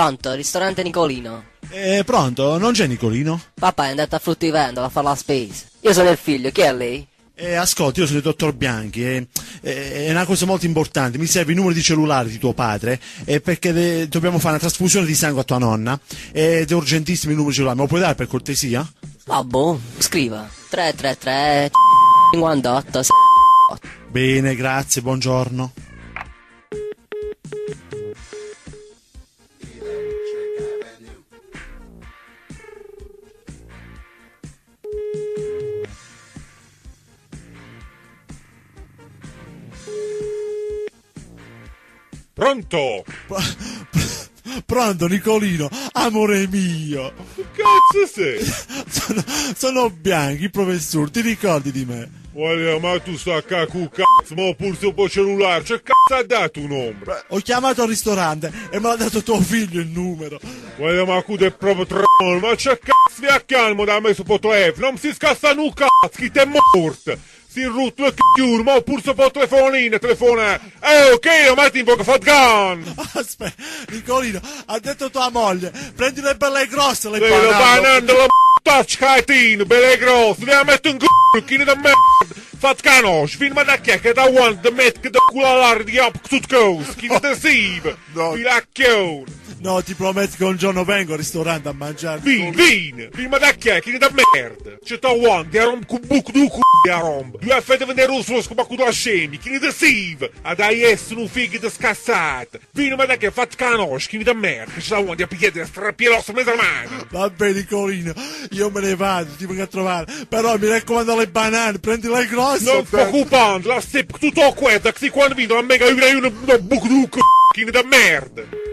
Pronto, ristorante Nicolino. Eh, pronto? Non c'è Nicolino? Papà è andato a fruttivendolo a fare la spesa. Io sono il figlio, chi è lei? Eh, ascolti, io sono il dottor Bianchi e, e- è una cosa molto importante. Mi serve il numero di cellulare di tuo padre eh, perché de- dobbiamo fare una trasfusione di sangue a tua nonna ed è urgentissimo il numero di cellulare. Me lo puoi dare per cortesia? Ah, boh, scriva. 333 58 Bene, grazie, buongiorno. Pronto? Pronto, Nicolino, amore mio. Cazzo sei? Sono, sono Bianchi, il professore, ti ricordi di me? Guarda, ma tu sta con cazzo, ma ho pure un po' cellulare, che cazzo ha dato un ombra? Ho chiamato al ristorante e me l'ha dato tuo figlio il numero. Guarda, ma tu è proprio trono, ma che cazzo vi ha calmo da me su telefono, non si scassa un cazzo, chi te morto? Si rutto il c***o, ma ho pure su po' telefonino, telefona. Eh, ok, ma ti invoco fatgan! Aspetta, Nicolino, ha detto tua moglie, prendi le belle grosse, le banane. banando la touch caetino, belle grosse, devi mettere un c***o, chi ne da merda! Fat canos, fin ma da chi è che da one, da met che da culo all'aria di up tutto cos, chi ne da sieve, No. filacchione! No, ti prometto che un giorno vengo al ristorante a mangiare. Vin, vin! Prima da chi è? Chi ne da merda? C'è da one, ti arom cu buc du cu di arom. Due a fede vedere un suo scopa cu da scemi, chi ne da sieve. Ad ai essere un figo da scassata. Vino ma da che fat canos, chi ne da merda? C'è da one, ti appigliate a strappiello mezza mano. Vabbè, Nicolino, io me ne vado, ti vengo a trovare. Però mi raccomando le banane, prendi le grosse. Non preoccupante, la step tutto questa, che si quando vedo a me che io un buc du cu chi ne da merda.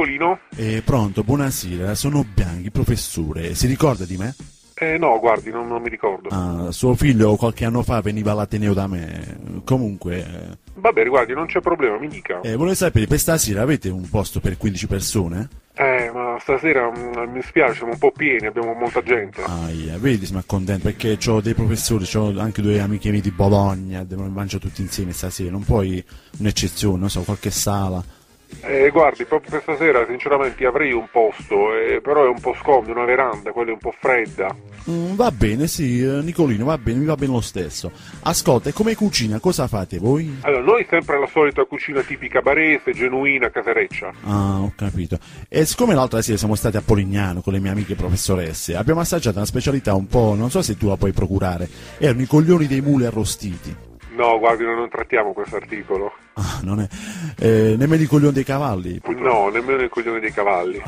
Nicolino? Eh, pronto, buonasera, sono Bianchi, professore. Si ricorda di me? Eh no, guardi, non, non mi ricordo. Ah, suo figlio qualche anno fa veniva all'Ateneo da me. Comunque, Vabbè, guardi, non c'è problema, mi dica. eh, volevo sapere, per stasera avete un posto per 15 persone? Eh, ma stasera mm, mi spiace, siamo un po' pieni, abbiamo molta gente. Aia, vedi, sono contento perché ho dei professori, ho anche due amiche mie di Bologna, devono mangiare tutti insieme stasera, non puoi un'eccezione, non so, qualche sala. Eh, guardi, proprio per stasera sinceramente avrei un posto, eh, però è un po' scomodo, una veranda, quella è un po' fredda. Mm, va bene, sì, eh, Nicolino, va bene, mi va bene lo stesso. Ascolta, e come cucina, cosa fate voi? Allora, noi sempre la solita cucina tipica barese, genuina, casereccia. Ah, ho capito. E siccome l'altra sera siamo stati a Polignano con le mie amiche professoresse, abbiamo assaggiato una specialità un po', non so se tu la puoi procurare, erano i coglioni dei muli arrostiti. No, guardi, noi non trattiamo questo articolo. Ah, non è... Eh, nemmeno i coglioni dei cavalli. No, nemmeno il coglione dei cavalli.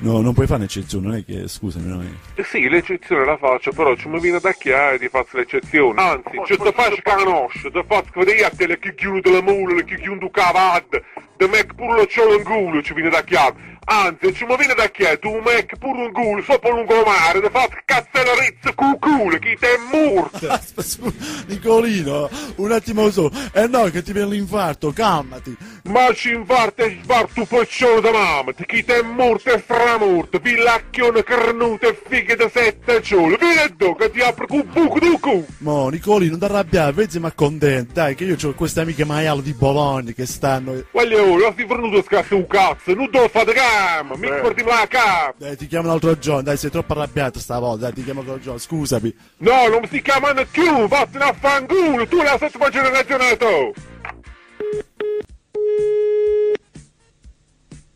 No, non puoi fare un'eccezione, non è che, scusami, non è... Eh sì, l'eccezione la faccio, però ci mi viene da chiare di fare l'eccezione. Anzi, ci te faccio conoscere, ti faccio vedere le chichiune della mula, le chichiune del cavallo, te mec pure lo ciolo in culo, ci viene da chiare. Anzi, ci mi viene da chiare, tu mec pure un culo, sopra un lungomare, ti faccio cazzellerizza cu culo, chi te è morto. Nicolino, un attimo solo. Eh no, che ti viene l'infarto, calmati. Ma ci invarte e sbarto poccione da mamma, chi te è morto e stramorto, villacchione carnuto e fighe da sette ciole, vieni tu che ti apro cu buco du cu. Mo, Nicolino, non ti arrabbiare, vedi ma contento, dai, che io ho queste amiche maiale di Bologna che stanno... Voglio, io si venuto a scassare un cazzo, non devo fare gamma, mi porti la capa. Dai, ti chiamo un altro giorno, dai, sei troppo arrabbiato stavolta, dai, ti chiamo un altro giorno, scusami. No, non mi si chiamano più, vattene a fanculo, tu la settima generazione tu.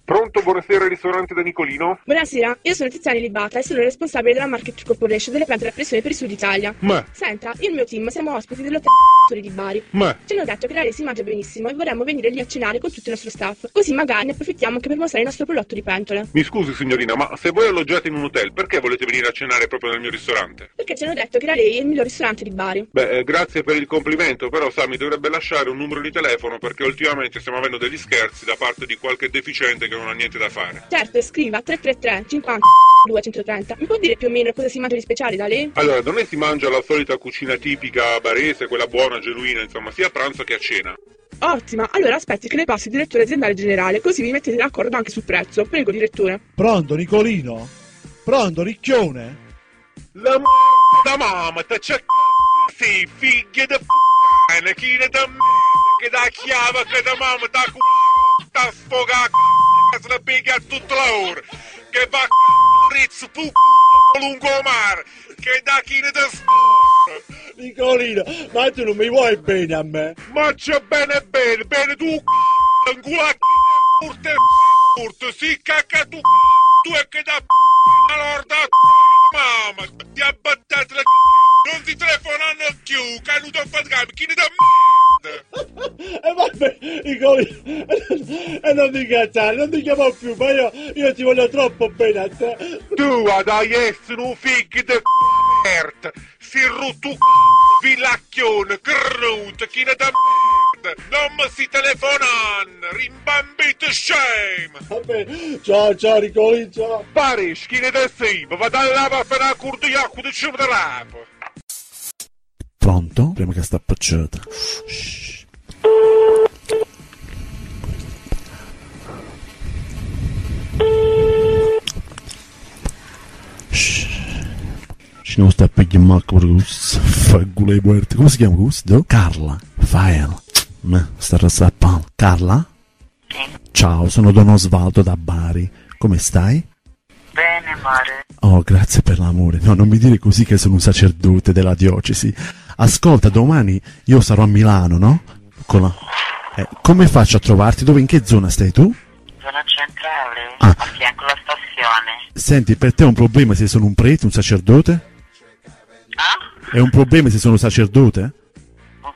Pronto, buonasera, ristorante da Nicolino? Buonasera, io sono Tiziana Libata e sono responsabile della Market Corporation delle piante da pressione per il Sud Italia. Ma, Senta, io e il mio team siamo ospiti dell'hotel di Bari. ma, Ci hanno detto che lei si mangia benissimo e vorremmo venire lì a cenare con tutto il nostro staff. Così magari ne approfittiamo anche per mostrare il nostro prodotto di pentole. mi scusi signorina, ma se voi alloggiate in un hotel, perché volete venire a cenare proprio nel mio ristorante? Perché ci hanno detto che da lei è il miglior ristorante di Bari. Beh, eh, grazie per il complimento, però sa, mi dovrebbe lasciare un numero di telefono perché ultimamente stiamo avendo degli scherzi da parte di qualche deficiente che non ha niente da fare. Certo, scriva 333 50 230. Mi può dire più o meno cosa si mangia di speciale da lei? Allora, da noi si mangia la solita cucina tipica barese, quella buona, genuina, insomma, sia a pranzo che a cena. Ottima, allora aspetti che le passi il direttore aziendale generale, così vi mettete d'accordo anche sul prezzo. Prego, direttore. Pronto, Nicolino? Pronto, Ricchione? La m***a mamma, te c'è sì, figlia di f***a, chi ne da m***a, che da chiave, che da mamma, da c***a, sta sfoga se la piega a tutto l'ora, che va c***a, rizzo, pu c***a, lungo il mare, che da chi ne da. Nicolino, ma tu non mi vuoi bene a me? Ma c'è bene bene, bene tu c***a, in culo a c***a, urte, urte, si cacca tu tu e che da c***a, lorda mamma, ti abbattate la c***a, non ti telefonano più, venuto a fare chi ne da m***a. E vabbè, Nicolino, e non ti cazzare, non ti chiamo più, ma io, io ti voglio troppo bene a te. Tu dai essere un figlio di merda, si rotto villacchione, cornuto, chi ne da merda, non si telefonano, rimbambito scemo. Vabbè, ciao, ciao, Nicolino, ciao. Paris, chi ne da sibo, va da là a fare la curta di acqua di cibo da lapo. Pronto? Prima che sta appacciata. Ci non sta a pigliare per questo. Fa culo di muerte. Come si chiama questo? Carla. Fael. Me, sta razzapando. Carla? Ciao, sono Don Osvaldo da Bari. Come stai? Bene, amore. Oh, grazie per l'amore. No, non mi dire così che sono un sacerdote della diocesi. Ascolta, domani io sarò a Milano, no? La- eh, come faccio a trovarti? Dove, in che zona stai tu? Zona centrale, Ah. a fianco alla stazione. Senti, per te è un problema se sono un prete, un sacerdote? Ah? È un problema se sono sacerdote?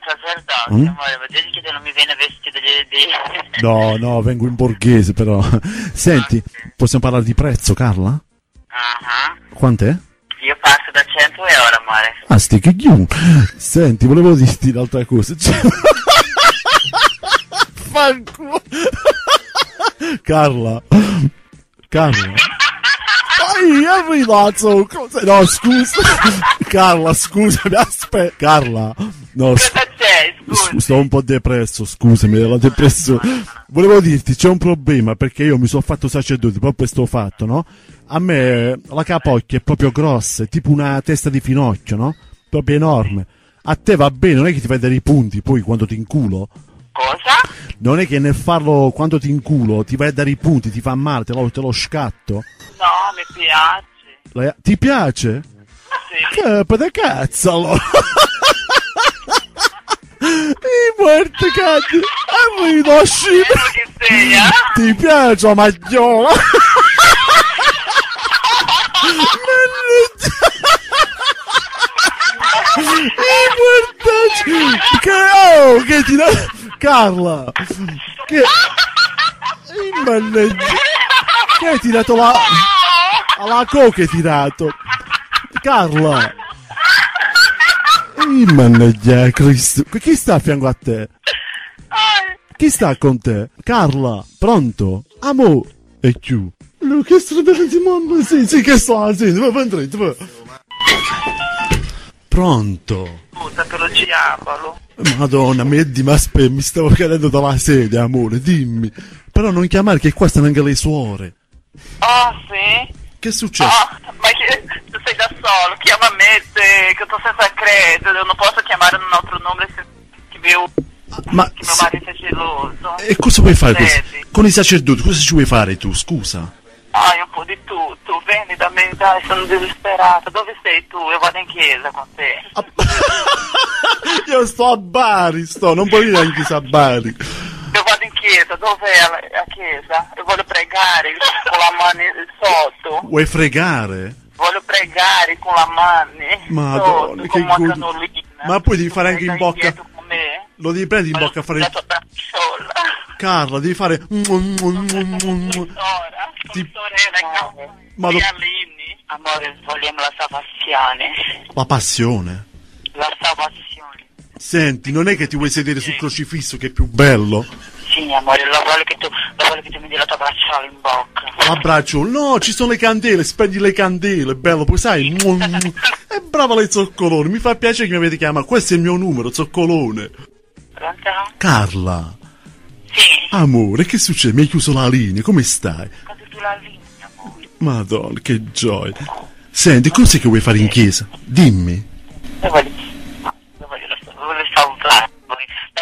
Sacerdote, Mm? amore, ma dici che non mi viene vestito di... No, no, vengo in borghese però. Senti, possiamo parlare di prezzo, Carla? Ah, Quant'è? Io passo da 100 euro, amore. Ah, sti che. Senti, volevo dirti un'altra cosa. Cioè- Fanculo. Carla. Carla. Arrivato. Cosa- No, scusa. Carla, scusami, aspetta. Carla. No, scusa. C'è, scusa? Sto un po' depresso, scusami, la depressione. Volevo dirti, c'è un problema perché io mi sono fatto sacerdote proprio per sto fatto, no? A me la capocchia è proprio grossa, è tipo una testa di finocchio, no? Proprio enorme. A te va bene, non è che ti fai dare i punti poi quando ti inculo? Cosa? Non è che nel farlo quando ti inculo ti vai a dare i punti, ti fa male, te lo, te lo scatto? No, mi piace. La- ti piace? Sì. Che da cazzo allora? I scimo! Quello che sei, eh? Ti piace la magliola? I mortacci! Che, oh, che ti dà... Carla! Che... I Mannaggia! Che hai tirato la... La coca hai tirato! Carla! I Mannaggia, Cristo! Chi sta a fianco a te? Chi sta con te? Carla, pronto? Amo! E chiù? Lui che strada di mondo? Sì, sì, che sta, sì, andrete? dove? Pronto? Scusa, te lo diavolo. Madonna, Meddi, ma aspetta, mi stavo cadendo dalla sedia, amore, dimmi. Però non chiamare che qua stanno anche le suore. Oh, sì? Che è successo? Oh, ma che... tu da solo, chiama me se... che sto senza credere, io non posso chiamare un altro numero se... che mio... Ma che mio marito è geloso. E cosa vuoi fare con, Senti. con i sacerdoti? Cosa ci vuoi fare tu, scusa? Ah, un po' di tutto, vieni da me, dai, sono disperata. Dove sei tu? Io vado in chiesa con te. Io sto a Bari, sto, non puoi venire anche a Bari. Io vado in chiesa, dov'è la, la chiesa? Io voglio pregare con la mano sotto. Vuoi fregare? Voglio pregare con la mano Madonna, sotto, che come una. Ma poi devi fare anche in bocca- con? Lo devi prendere in bocca a fare. Carla, devi fare... Sora, Ti- sorella, Ma Ma lo- Amore, vogliamo la salvazione. La passione. La salvazione. Senti, non è che ti vuoi sedere sul crocifisso che è più bello? Sì, amore, lo voglio che tu, lo voglio che tu mi dia la tua bracciola in bocca. L'abbraccio, no, ci sono le candele, spegni le candele, bello, poi sai, è brava lei zoccolone, mi fa piacere che mi avete chiamato, questo è il mio numero, zoccolone. Pronto? Carla, Sì. amore, che succede? Mi hai chiuso la linea, come stai? Cosa tu la linea, amore? Madonna, che gioia. Senti, cos'è che vuoi fare in chiesa? Dimmi. Io voglio, io voglio, voglio salutare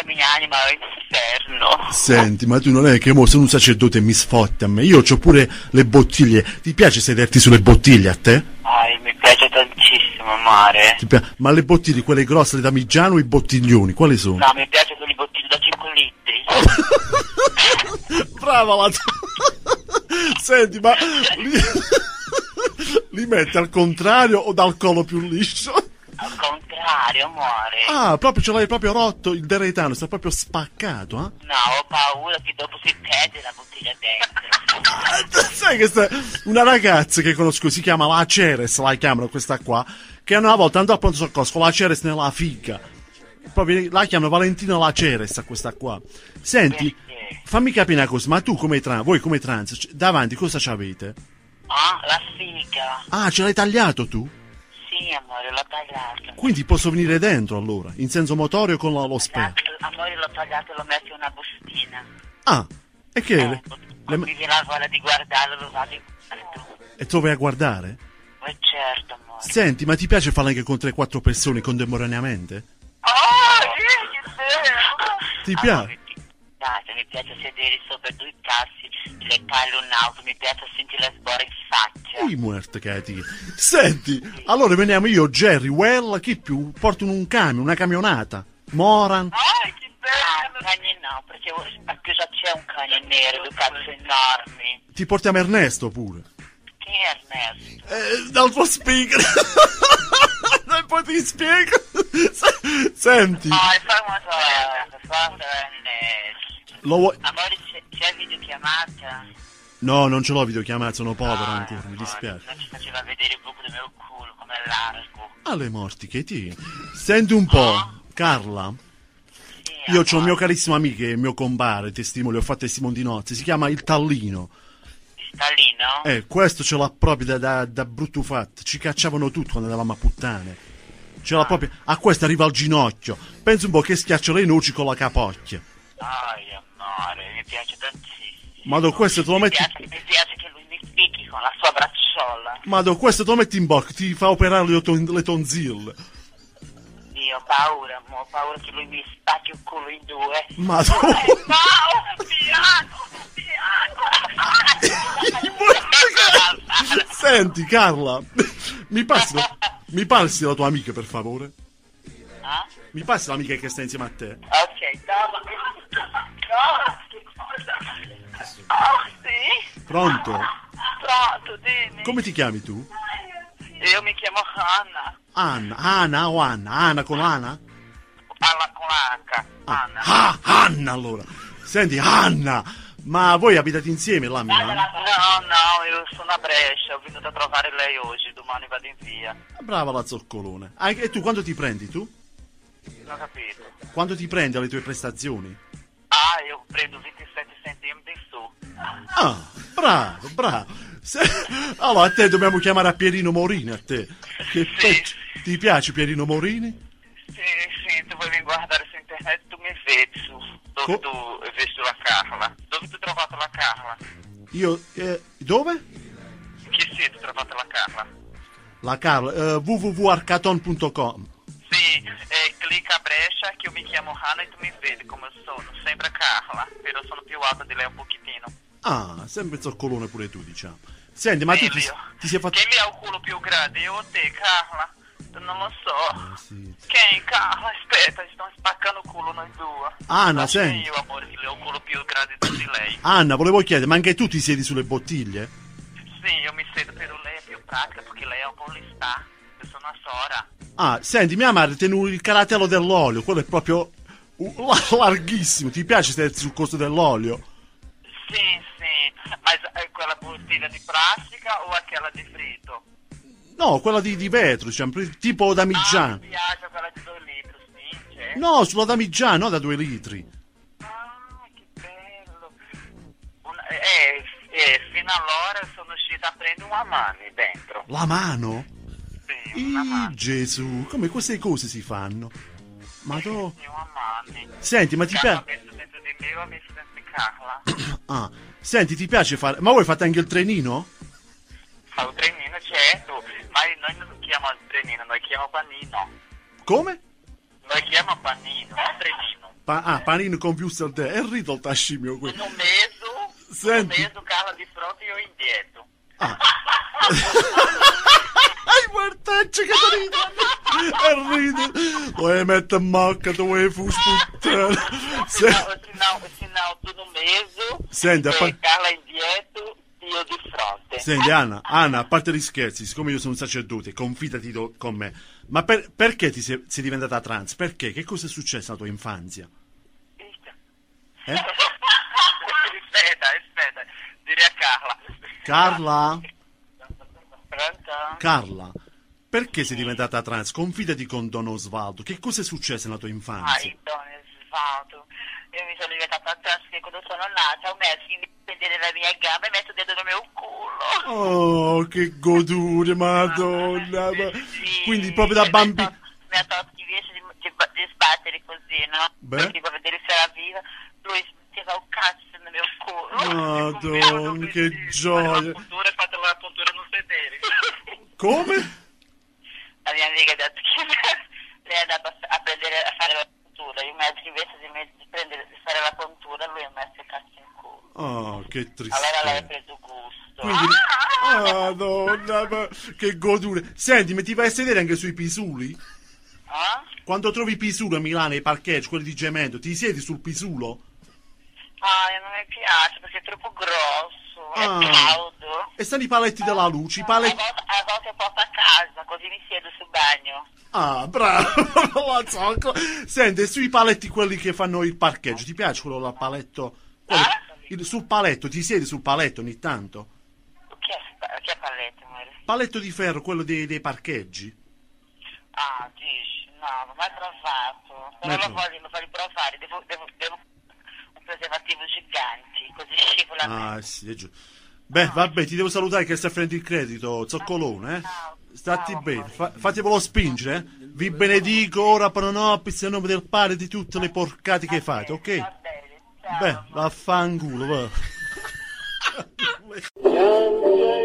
la mia anima all'inferno. Senti, ma tu non è che mo sei un sacerdote e mi sfotti a me. Io ho pure le bottiglie. Ti piace sederti sulle bottiglie a te? Ai, mi piace tantissimo, pia- Ma le bottiglie, quelle grosse, le damigiano o i bottiglioni? Quali sono? No, mi piace con i bottigli da 5 litri. Brava la Senti, ma li... li metti al contrario o dal collo più liscio? Contrario, amore. Ah, proprio ce l'hai proprio rotto il deretano, sta proprio spaccato, eh? No, ho paura che dopo si perde la bottiglia dentro. Sai che sta... una ragazza che conosco si chiama la Ceres, la chiamano questa qua, che una volta andò a pronto soccorso con la Ceres nella figa. Proprio la chiamano Valentina la Ceres questa qua. Senti, Perché? fammi capire una cosa, ma tu come trans, voi come trans, davanti cosa c'avete? Ah, la figa. Ah, ce l'hai tagliato tu? Sì, amore, l'ho tagliato. Quindi posso venire dentro allora, in senso motorio con la- lo specchio. Amore, l'ho tagliato e l'ho messo in una bustina. Ah, e che? Eh, le- le- mi viene la voglia di guardarlo, lo vado in e tu vai a guardare? Ma certo, amore. Senti, ma ti piace farlo anche con 3-4 persone contemporaneamente? Oh, sì, che bello! Ti piace? Mi piace, mi piace sedere sopra due tassi, le palle un'auto, mi piace sentire la sbora in faccia. Ui, muerto ti. Senti, allora veniamo io, Jerry, Well, chi più? Porto un camion, una camionata. Moran. Ah, che bello! Ah, cani no, perché a casa c'è un cane nero, due cazzo enormi. Ti portiamo Ernesto pure. Chi è Ernesto? Eh, dal tuo speaker. e poi ti spiego. Senti, Ah, fai una cosa, fai Ernesto. Lo vuoi... Amore, c'è, c'è videochiamata? No, non ce l'ho videochiamata, sono povero Ah, ancora, mi dispiace. Non ci faceva vedere il buco del mio culo, come largo. Alle morti che ti. Senti un po', Carla. Sì, Io ho un mio carissimo amico, il mio compare, testimone, ho fatto testimone di nozze, si chiama il Tallino. Sta lì, no? Eh, questo ce l'ha proprio da, da, da brutto fatto. Ci cacciavano tutti quando andavamo a puttane. Ce l'ha proprio. A questo arriva al ginocchio. Pensa un po' che schiaccia le noci con la capocchia. Ai, amore, mi piace tantissimo. Ma do questo te lo Mi metti. piace, mi piace che lui mi spicchi con la sua bracciola. Ma do questo te lo metti in bocca, ti fa operare le, ton- le tonzille. Io ho paura, ho paura che lui mi spacchi il culo in due. Ma do... No, piano, piano. Senti, Carla, mi passi, la... mi passi la tua amica per favore? Ah? Mi passi l'amica che sta insieme a te? Ok, toma. No, che cosa? Oh, sì? Pronto? Pronto, dimmi. Come ti chiami tu? Io mi chiamo Anna. Anna, Anna o Anna? Anna con Anna? Anna con H. Ah, Anna. ah, Anna allora. Senti, Anna, ma voi abitate insieme là a Milano? No, no, io sono a Brescia, ho venuto a trovare lei oggi, domani vado in via. Brava la zoccolone. Ah, e tu quando ti prendi tu? Non ho capito. Quando ti prendi alle tue prestazioni? Ah, io prendo 27 centimetri in su. Ah, bravo, bravo. Se- Allora, a te dobbiamo chiamare a Pierino Morini, a te. Che pe- Ti piace Pierino Morini? Sì, sì, tu vuoi guardare su internet, tu mi vedi su dove Co- tu visto la Carla. Dove tu hai trovato la Carla? Io, eh, dove? Chi siete trovato la Carla? La Carla, eh, www.arcaton.com. Sì, eh, clicca a che io mi chiamo Hanna e tu mi vedi come sono, sempre Carla, però sono più alta di lei un pochettino. Ah, sempre zoccolone pure tu, diciamo. Senti, ma tu ti, ti sei fatto... Chi mi ha il culo più grande, io o te, Carla? Non lo so. Ah, sì. Quem, Carla? Aspetta, stiamo spaccando il culo noi due. Anna, Lascia senti. io, amore, che ho il culo più grande di lei. Anna, volevo chiedere, ma anche tu ti siedi sulle bottiglie? Sì, io mi sento però lei è più pratica perché lei è un polista. Io sono una sora. Ah, senti, mia madre tiene il caratello dell'olio, quello è proprio la- larghissimo. Ti piace sederti sul costo dell'olio? Sì, sì. Ma è quella bottiglia di plastica o è quella di fritto? No, quella di, di vetro, diciamo, tipo Ah, damigiano. mi piace quella di 2 litri, spinge. No, sulla damigiano, no da due litri. Ah, che bello. Un- eh, eh, fino allora sono uscita a prendere una mano dentro. La mano? Una mano. Gesù, come queste cose si fanno? Ma tu... Senti, ma ti piace... di di? Ah, senti, ti piace fare... Ma voi fate anche il trenino? Fa un trenino, certo. Ma noi non chiamiamo trenino, noi chiamiamo panino. Come? Noi chiamiamo panino, non trenino. Pa- ah, panino con più saldè. È il tascimio qui. In un mese, Senti. un mese Carla di fronte e io indietro. Ah. Ai mortacci che ride! E ride! Vuoi mettere in mocca, tu vuoi fu sputtare. Se in Senti, a e par- Carla indietro, io di fronte. Senti Anna, Anna, a parte gli scherzi, siccome io sono un sacerdote, confidati do- con me. Ma per- perché ti sei, sei diventata trans? Perché? Che cosa è successo nella tua infanzia? Eh? aspetta, aspetta, direi a Carla. Carla? Pronto? Carla, perché sei diventata trans? Confidati con Don Osvaldo. Che cosa è successo nella tua Ah, infanzia? il Don Svaldo. Io mi sono diventata trans che quando sono nata ho messo in vedere la mia gamba e metto dentro il mio culo. Oh, che godure, madonna. ma- Sì, Quindi proprio da mi bambino... Mi ha tolto di, di, di, sbattere così, no? Beh. Perché per vedere se era viva, lui metteva un cazzo nel mio culo. Madonna, che gioia. La puntura e fatto la puntura non sedere. Come? La mia amica ha detto che lei è andata a, prendere, a fare la puntura. Io invece invece di, me- di prendere, di fare la puntura, lui ha messo il cazzo in culo. Oh, che Allora lei ha tristezza. preso gusto. Quindi... Ah! Madonna, ma che godure. Senti, ma ti vai a sedere anche sui pisuli? Ah? Quando trovi pisulo a Milano, i parcheggi, quelli di cemento, ti siedi sul pisulo? Ah, non mi piace perché è troppo grosso, Ah. è caldo. E stanno i paletti della luce, i A paletti... volte, a volte porto a casa, così mi siedo sul bagno. Ah, bravo, zoccola. Senti, sui paletti quelli che fanno il parcheggio, ti piace quello là paletto? Quello- Ah? il- sul paletto, ti siedi sul paletto ogni tanto? Che, che palletto, amore? Paletto di ferro, quello dei, dei parcheggi? Ah, dici, no, non ho mai provato. Però lo voglio, lo voglio provare, devo, devo, devo un preservativo gigante, così scivola. Ah, sì, è giusto. Beh, vabbè, ti devo salutare che sta finendo il credito, zoccolone, eh? Stati bene, fa, fatevelo spingere, eh? Vi benedico ora per nobis nel nome del Padre e di tutte le porcate che fate, ok? Va bene, ciao. Beh, vaffanculo, va.